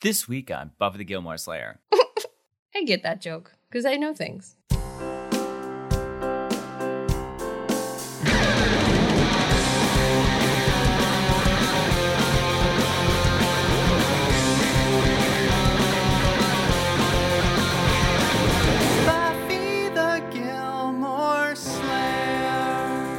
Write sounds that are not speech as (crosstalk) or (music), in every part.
This week on Buffy the Gilmore Slayer. (laughs) I get that joke because I know things. Buffy the Gilmore Slayer.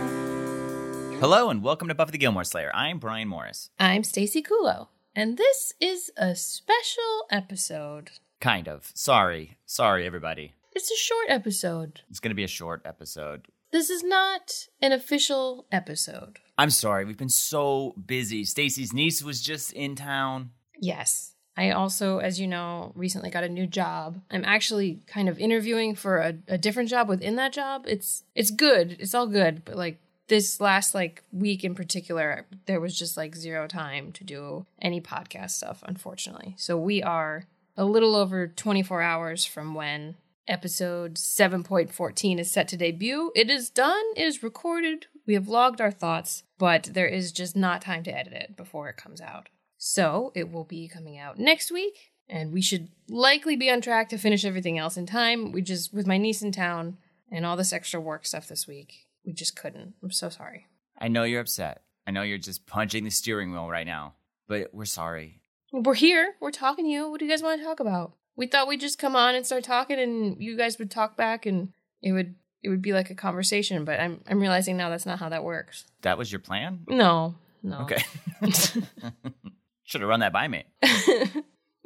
Hello and welcome to Buffy the Gilmore Slayer. I'm Bryan Morris. I'm Stacey Kulo, and this is a special episode. Kind of. Sorry. Sorry, everybody. It's a short episode. It's going to be a short episode. This is not an official episode. I'm sorry. We've been so busy. Stacey's niece was just in town. Yes. I also, as you know, recently got a new job. I'm actually kind of interviewing for a, a different job within that job. It's it's good. It's all good, but like this last like week in particular, there was just like zero time to do any podcast stuff, unfortunately. So we are a little over 24 hours from when episode 7.14 is set to debut. It is done, it is recorded. We have logged our thoughts, but there is just not time to edit it before it comes out. So it will be coming out next week, and we should likely be on track to finish everything else in time. We just, with my niece in town and all this extra work stuff this week, we just couldn't. I'm so sorry. I know you're upset. I know you're just punching the steering wheel right now, but we're sorry. We're here. We're talking to you. What do you guys want to talk about? We thought we'd just come on and start talking, and you guys would talk back, and it would it would be like a conversation. But I'm I'm realizing now that's not how that works. That was your plan? No, no. Okay. (laughs) (laughs) Should have run that by me. (laughs)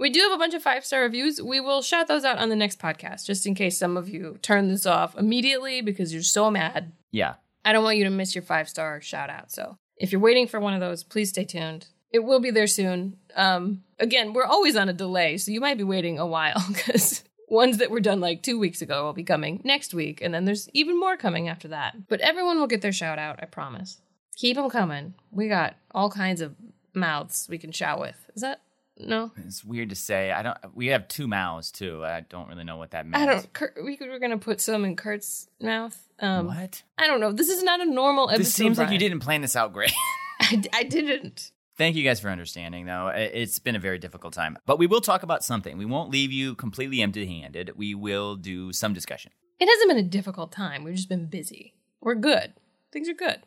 we do have a bunch of five star reviews. We will shout those out on the next podcast, just in case some of you turn this off immediately because you're so mad. Yeah. I don't want you to miss your five star shout out. So if you're waiting for one of those, please stay tuned. It will be there soon. Um, again, we're always on a delay, so you might be waiting a while (laughs) because ones that were done like two weeks ago will be coming next week, and then there's even more coming after that. But everyone will get their shout out, I promise. Keep them coming. We got all kinds of mouths we can shout with. Is that no? It's weird to say. I don't. We have two mouths too. I don't really know what that means. I don't. Kurt, we were gonna put some in Kurt's mouth. Um, what? I don't know. This is not a normal episode. This seems like you didn't plan this out great. (laughs) I, I didn't. Thank you guys for understanding, though. It's been a very difficult time. But we will talk about something. We won't leave you completely empty handed. We will do some discussion. It hasn't been a difficult time. We've just been busy. We're good. Things are good.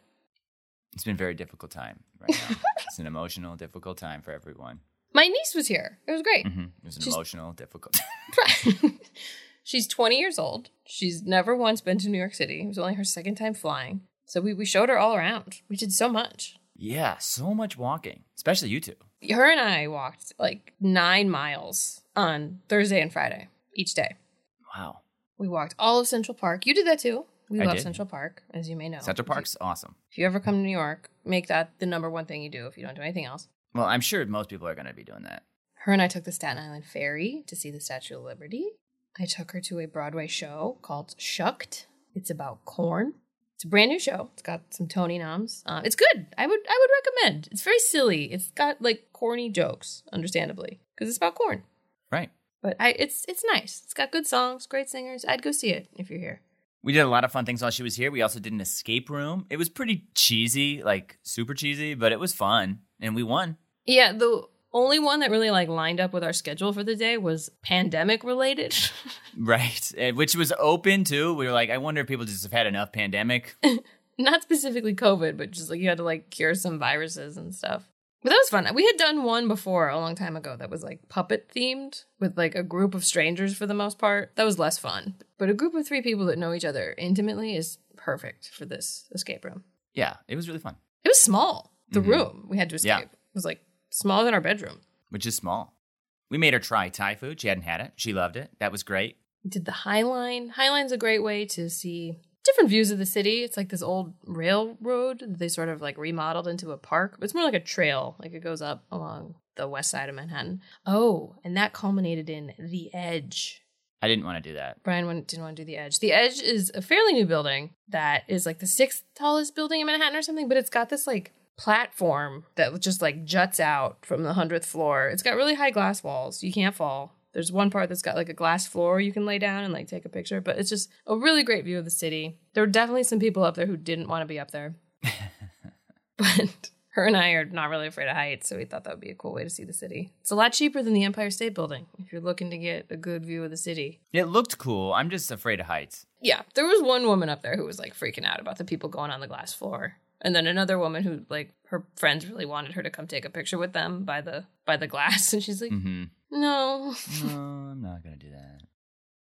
It's been a very difficult time right now. (laughs) it's an emotional, difficult time for everyone. My niece was here. It was great. hmm It was an She's- emotional, difficult (laughs) (laughs) She's 20 years old. She's never once been to New York City. It was only her second time flying. So we, we showed her all around. We did so much. Yeah, so much walking, especially you two. Her and I walked like nine miles on Thursday and Friday each day. Wow. We walked all of Central Park. You did that too. We I love did. Central Park, as you may know. Central If you- Park's awesome. If you ever come to New York, make that the number one thing you do if you don't do anything else. Well, I'm sure most people are going to be doing that. Her and I took the Staten Island Ferry to see the Statue of Liberty. I took her to a Broadway show called Shucked. It's about corn. It's a brand new show. It's got some Tony noms. Uh, it's good. I would I would recommend. It's very silly. It's got like corny jokes, understandably, because it's about corn. Right. But I it's it's nice. It's got good songs, great singers. I'd go see it if you're here. We did a lot of fun things while she was here. We also did an escape room. It was pretty cheesy, like super cheesy, but it was fun. And we won. Yeah, the only one that really like lined up with our schedule for the day was pandemic related. (laughs) Right. And Which was open too. We were like, I wonder if people just have had enough pandemic. (laughs) not specifically COVID, but just like you had to like cure some viruses and stuff. But that was fun. We had done one before a long time ago that was like puppet themed with like a group of strangers for the most part. That was less fun. But a group of three people that know each other intimately is perfect for this escape room. yeah, it was really fun, It was small. The Mhm. room we had to escape Yeah. was like smaller than our bedroom. which is small. We made her try Thai food. She hadn't had it. She loved it. That was great. We did the High Line. High Line's a great way to see different views of the city. It's like this old railroad that they sort of like remodeled into a park. It's more like a trail, like it goes up along the west side of Manhattan. Oh, and that culminated in The Edge. I didn't want to do that. Bryan didn't want to do The Edge. The Edge is a fairly new building that is like the sixth tallest building in Manhattan or something, but it's got this like platform that just like juts out from the hundredth floor. It's got really high glass walls. You can't fall. There's one part that's got like a glass floor you can lay down and like take a picture, but it's just a really great view of the city. There were definitely some people up there who didn't want to be up there. (laughs) but Her and I are not really afraid of heights, so we thought that would be a cool way to see the city. It's a lot cheaper than the Empire State Building if you're looking to get a good view of the city. It looked cool. I'm just afraid of heights. Yeah, there was one woman up there who was like freaking out about the people going on the glass floor. And then another woman who like her friends really wanted her to come take a picture with them by the by the glass (laughs) and she's like, Mm-hmm. "No." no, I'm not going to do that.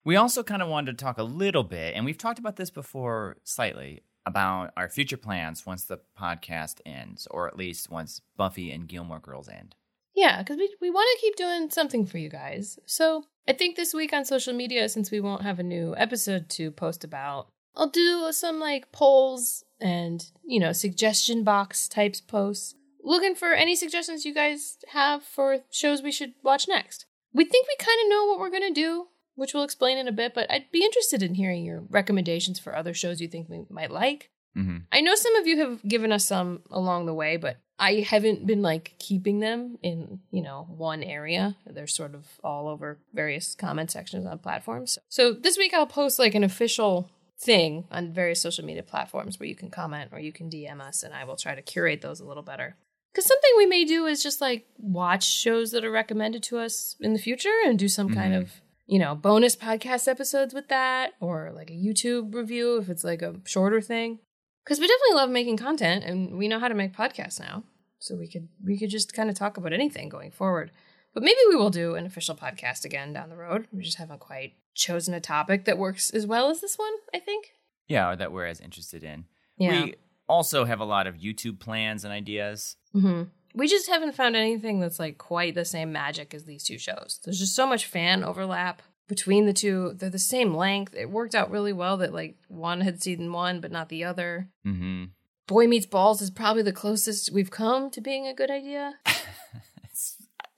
We also kind of wanted to talk a little bit, and we've talked about this before slightly, about our future plans once the podcast ends, or at least once Buffy and Gilmore Girls end. Yeah, because we, we want to keep doing something for you guys. So I think this week on social media, since we won't have a new episode to post about, I'll do some like polls and, you know, suggestion box types posts, looking for any suggestions you guys have for shows we should watch next. We think we kind of know what we're going to do, which we'll explain in a bit, but I'd be interested in hearing your recommendations for other shows you think we might like. Mm-hmm. I know some of you have given us some along the way, but I haven't been like keeping them in, you know, one area. They're sort of all over various comment sections on platforms. So this week I'll post like an official thing on various social media platforms where you can comment or you can DM us and I will try to curate those a little better. Because something we may do is just like watch shows that are recommended to us in the future and do some kind Mhm. of, you know, bonus podcast episodes with that or like a YouTube review if it's like a shorter thing because we definitely love making content and we know how to make podcasts now so we could we could just kind of talk about anything going forward but maybe we will do an official podcast again down the road. We just haven't quite chosen a topic that works as well as this one i think. Yeah, or that we're as interested in. yeah. We also have a lot of YouTube plans and ideas. hmm we just haven't found anything that's like quite the same magic as these two shows. There's just so much fan overlap between the two. They're the same length. It worked out really well that like one had season one but not the other. Mm-hmm. boy meets balls is probably the closest we've come to being a good idea (laughs)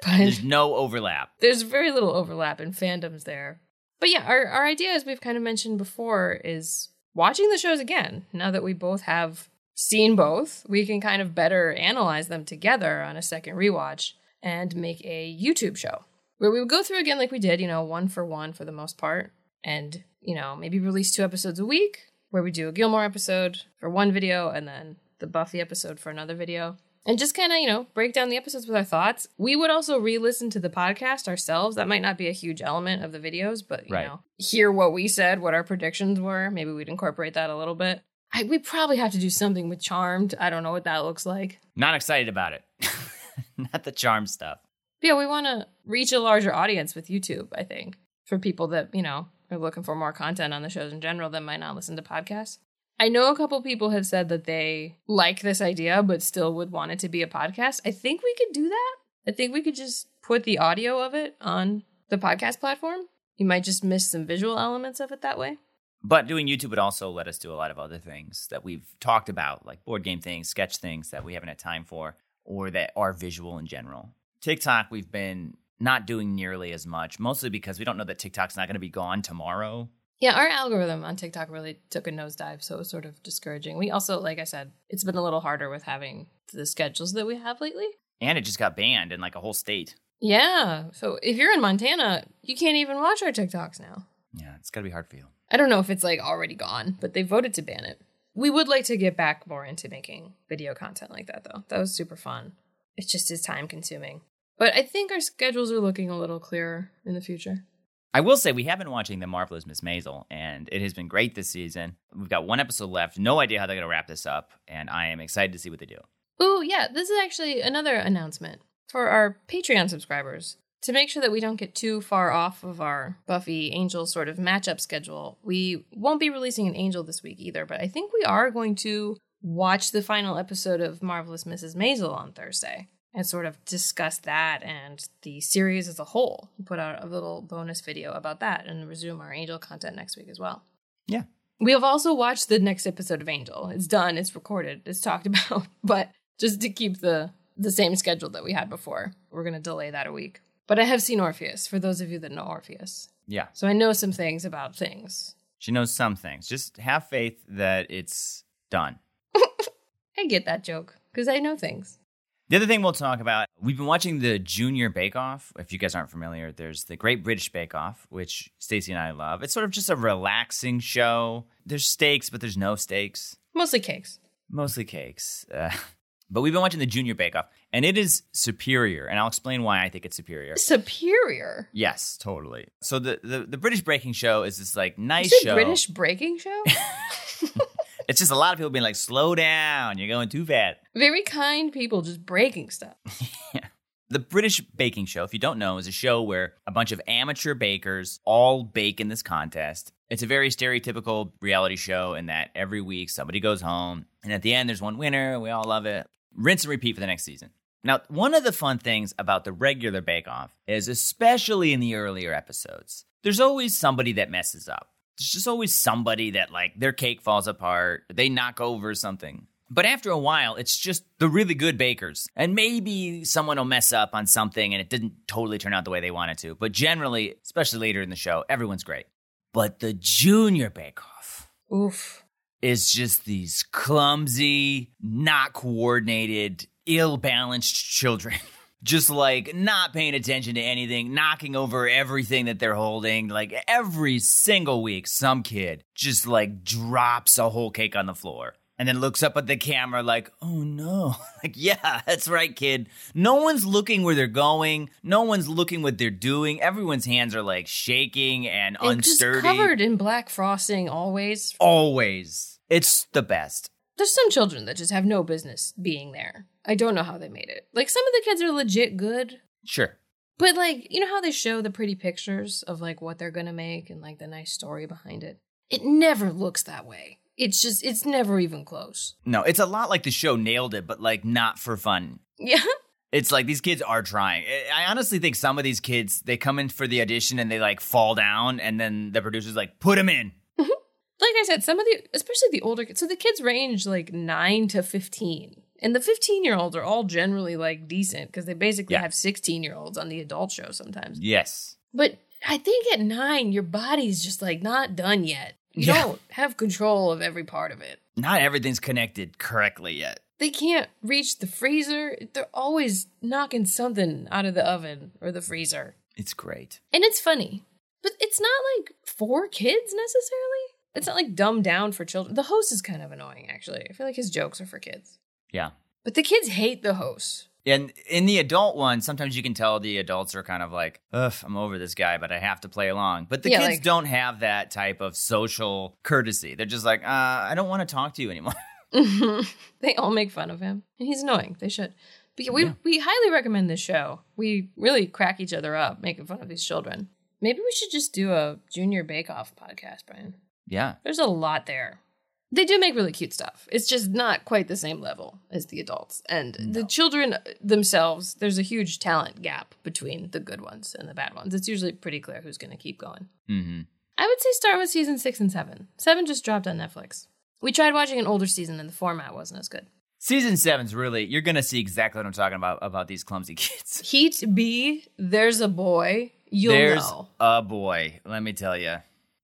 but There's no overlap. there's very little overlap in fandoms there. But yeah, our, our idea, as we've kind of mentioned before, is watching the shows again. Now that we both have seen both, we can kind of better analyze them together on a second rewatch and make a YouTube show where we would go through again like we did, you know, one for one for the most part, and, you know, maybe release two episodes a week where we do a Gilmore episode for one video and then the Buffy episode for another video and just kind of you know break down the episodes with our thoughts. We would also re-listen to the podcast ourselves. That might not be a huge element of the videos but you Right. know hear what we said what our predictions were. Maybe we'd incorporate that a little bit. I, we probably have to do something with charmed. I don't know what that looks like. Not excited about it. (laughs) Not the charm stuff. but yeah we want to reach a larger audience with youtube i think for people that you know are looking for more content on the shows in general that might not listen to podcasts I know a couple people have said that they like this idea, but still would want it to be a podcast. I think we could do that. I think we could just put the audio of it on the podcast platform. You might just miss some visual elements of it that way. But doing YouTube would also let us do a lot of other things that we've talked about, like board game things, sketch things that we haven't had time for, or that are visual in general. TikTok, we've been not doing nearly as much, mostly because we don't know that TikTok's not going to be gone tomorrow. Yeah, our algorithm on TikTok really took a nosedive, so it was sort of discouraging. We also, like I said, it's been a little harder with having the schedules that we have lately. And it just got banned in like a whole state. Yeah, so if you're in Montana, you can't even watch our TikToks now. Yeah, it's got to be hard for you. I don't know if it's like already gone, but they voted to ban it. We would like to get back more into making video content like that though. That was super fun. It just is time consuming. But I think our schedules are looking a little clearer in the future. I will say we have been watching The Marvelous Miss Maisel, and it has been great this season. We've got one episode left. No idea how they're going to wrap this up, and I am excited to see what they do. Ooh, yeah, this is actually another announcement for our Patreon subscribers. To make sure that we don't get too far off of our Buffy Angel sort of matchup schedule, we won't be releasing an Angel this week either, but I think we are going to watch the final episode of Marvelous Mrs. Maisel on Thursday and sort of discuss that and the series as a whole. Put out a little bonus video about that and resume our Angel content next week as well. Yeah. We have also watched the next episode of Angel. It's done, it's recorded, it's talked (laughs) about, but just to keep the the same schedule that we had before, we're going to delay that a week. But I have seen Orpheus for those of you that know Orpheus. Yeah, So I know some things about things. she knows some things. Just have faith that it's done. (laughs) I get that joke because I know things. The other thing we'll talk about, we've been watching the Junior Bake Off. If you guys aren't familiar, there's the Great British Bake Off, which Stacey and I love. It's sort of just a relaxing show. There's steaks, but there's no steaks. Mostly cakes. Mostly cakes. Uh, (laughs) But we've been watching the Junior Bake Off, and it is superior. And I'll explain why I think it's superior. Superior. Yes, totally. So the the, the British Breaking Show is this like nice show. British breaking show? (laughs) (laughs) It's just a lot of people being like, "Slow down, you're going too fast." Very kind people just breaking stuff. (laughs) The British Baking Show, if you don't know, is a show where a bunch of amateur bakers all bake in this contest. It's a very stereotypical reality show in that every week somebody goes home, and at the end there's one winner, we all love it. Rinse and repeat for the next season. Now, one of the fun things about the regular Bake Off is, especially in the earlier episodes, there's always somebody that messes up. There's just always somebody that, like, their cake falls apart, they knock over something. But after a while, it's just the really good bakers. And maybe someone will mess up on something and it didn't totally turn out the way they wanted to. But generally, especially later in the show, everyone's great. But the junior bake off Oof. is just these clumsy, not coordinated, ill balanced children. (laughs) Just like not paying attention to anything, knocking over everything that they're holding. Like every single week, some kid just like drops a whole cake on the floor and then looks up at the camera like, oh no. (laughs) Like, yeah, that's right, kid. No one's looking where they're going. No one's looking what they're doing. Everyone's hands are like shaking and And just unsturdy. covered in black frosting always. Always. It's the best. There's some children that just have no business being there. I don't know how they made it. Like some of the kids are legit good, Sure. but like, you know how they show the pretty pictures of like what they're going to make and like the nice story behind it? It never looks that way. It's just it's never even close. No, it's a lot like the show nailed it, but like not for fun. Yeah. (laughs) It's like these kids are trying. I I honestly think some of these kids they come in for the audition and they like fall down, and then the producer's like, "Put them in." Like I said, some of the, especially the older kids, so the kids range like nine to 15. And the 15 year olds are all generally like decent because they basically Yeah. have 16 year olds on the adult show sometimes. Yes. But I think at nine, your body's just like not done yet. You Yeah. don't have control of every part of it. Not everything's connected correctly yet. They can't reach the freezer. They're always knocking something out of the oven or the freezer. It's great. And it's funny, but it's not like for kids necessarily. It's not like dumbed down for children. The host is kind of annoying, actually. I feel like his jokes are for kids. Yeah. But the kids hate the host. And in the adult one, sometimes you can tell the adults are kind of like, ugh, I'm over this guy, but I have to play along. But the Yeah, kids like- don't have that type of social courtesy. They're just like, uh, I don't want to talk to you anymore. (laughs) (laughs) they all make fun of him, and he's annoying. They should. But we Yeah. we highly recommend this show. We really crack each other up making fun of these children. Maybe we should just do a junior bake off podcast, Bryan. Yeah. There's a lot there. They do make really cute stuff. It's just not quite the same level as the adults. And the children themselves, there's a huge talent gap between the good ones and the bad ones. It's usually pretty clear who's going to keep going. Mm-hmm. I would say start with season six and seven. Seven just dropped on Netflix. We tried watching an older season and the format wasn't as good. Season seven's really, you're going to see exactly what I'm talking about, about these clumsy (laughs) kids. Heat B, there's a boy. You'll There's know. a boy, let me tell you.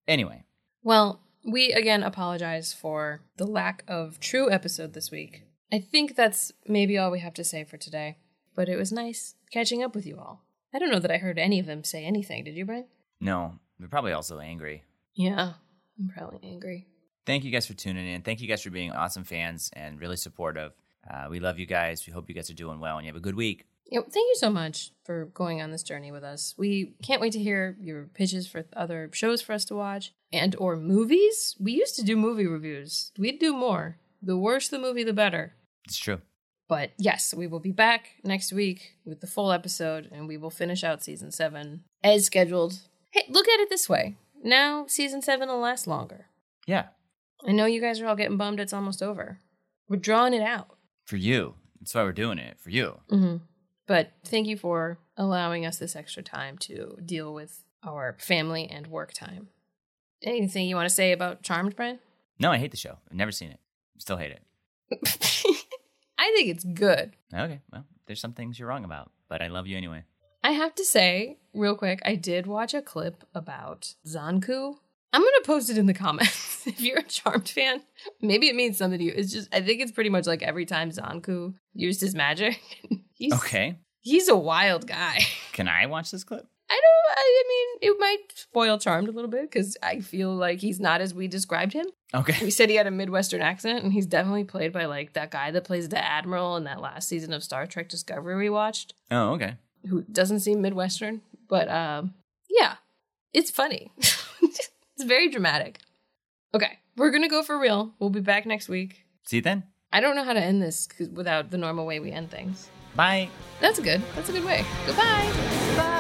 Anyway, Well, we again apologize for the lack of true episode this week. I think that's maybe all we have to say for today. But it was nice catching up with you all. I don't know that I heard any of them say anything. Did you, Bryan? no, they're probably also angry. Yeah, I'm probably angry. Thank you guys for tuning in. Thank you guys for being awesome fans and really supportive. Uh, we love you guys. We hope you guys are doing well and you have a good week. Yeah, thank you so much for going on this journey with us. We can't wait to hear your pitches for other shows for us to watch and or movies. We used to do movie reviews. We'd do more. The worse the movie, the better. It's true. But yes, we will be back next week with the full episode and we will finish out season seven as scheduled. Hey, look at it this way. Now season seven will last longer. Yeah, I know you guys are all getting bummed it's almost over. We're drawing it out. for you. That's why we're doing it, for you. Mm-hmm. But thank you for allowing us this extra time to deal with our family and work time. Anything you want to say about Charmed, Bryan? No, I hate the show. I've never seen it. Still hate it. (laughs) I think it's good. Okay, well, there's some things you're wrong about, but I love you anyway. I have to say, real quick, I did watch a clip about Zankou. I'm gonna post it in the comments. (laughs) if you're a Charmed fan, maybe it means something to you. It's just I think it's pretty much like every time Zankou used his magic, (laughs) he's Okay, he's a wild guy. (laughs) can I watch this clip? I don't I mean, it might spoil Charmed a little bit because I feel like he's not as we described him. Okay. We said he had a Midwestern accent, and he's definitely played by like that guy that plays the Admiral in that last season of Star Trek Discovery we watched, Oh, okay. who doesn't seem Midwestern. But um, yeah, it's funny. It's very dramatic. Okay, we're gonna go for real. We'll be back next week. See you then. I don't know how to end this without the normal way we end things. Bye. That's good. That's a good way. Goodbye. Bye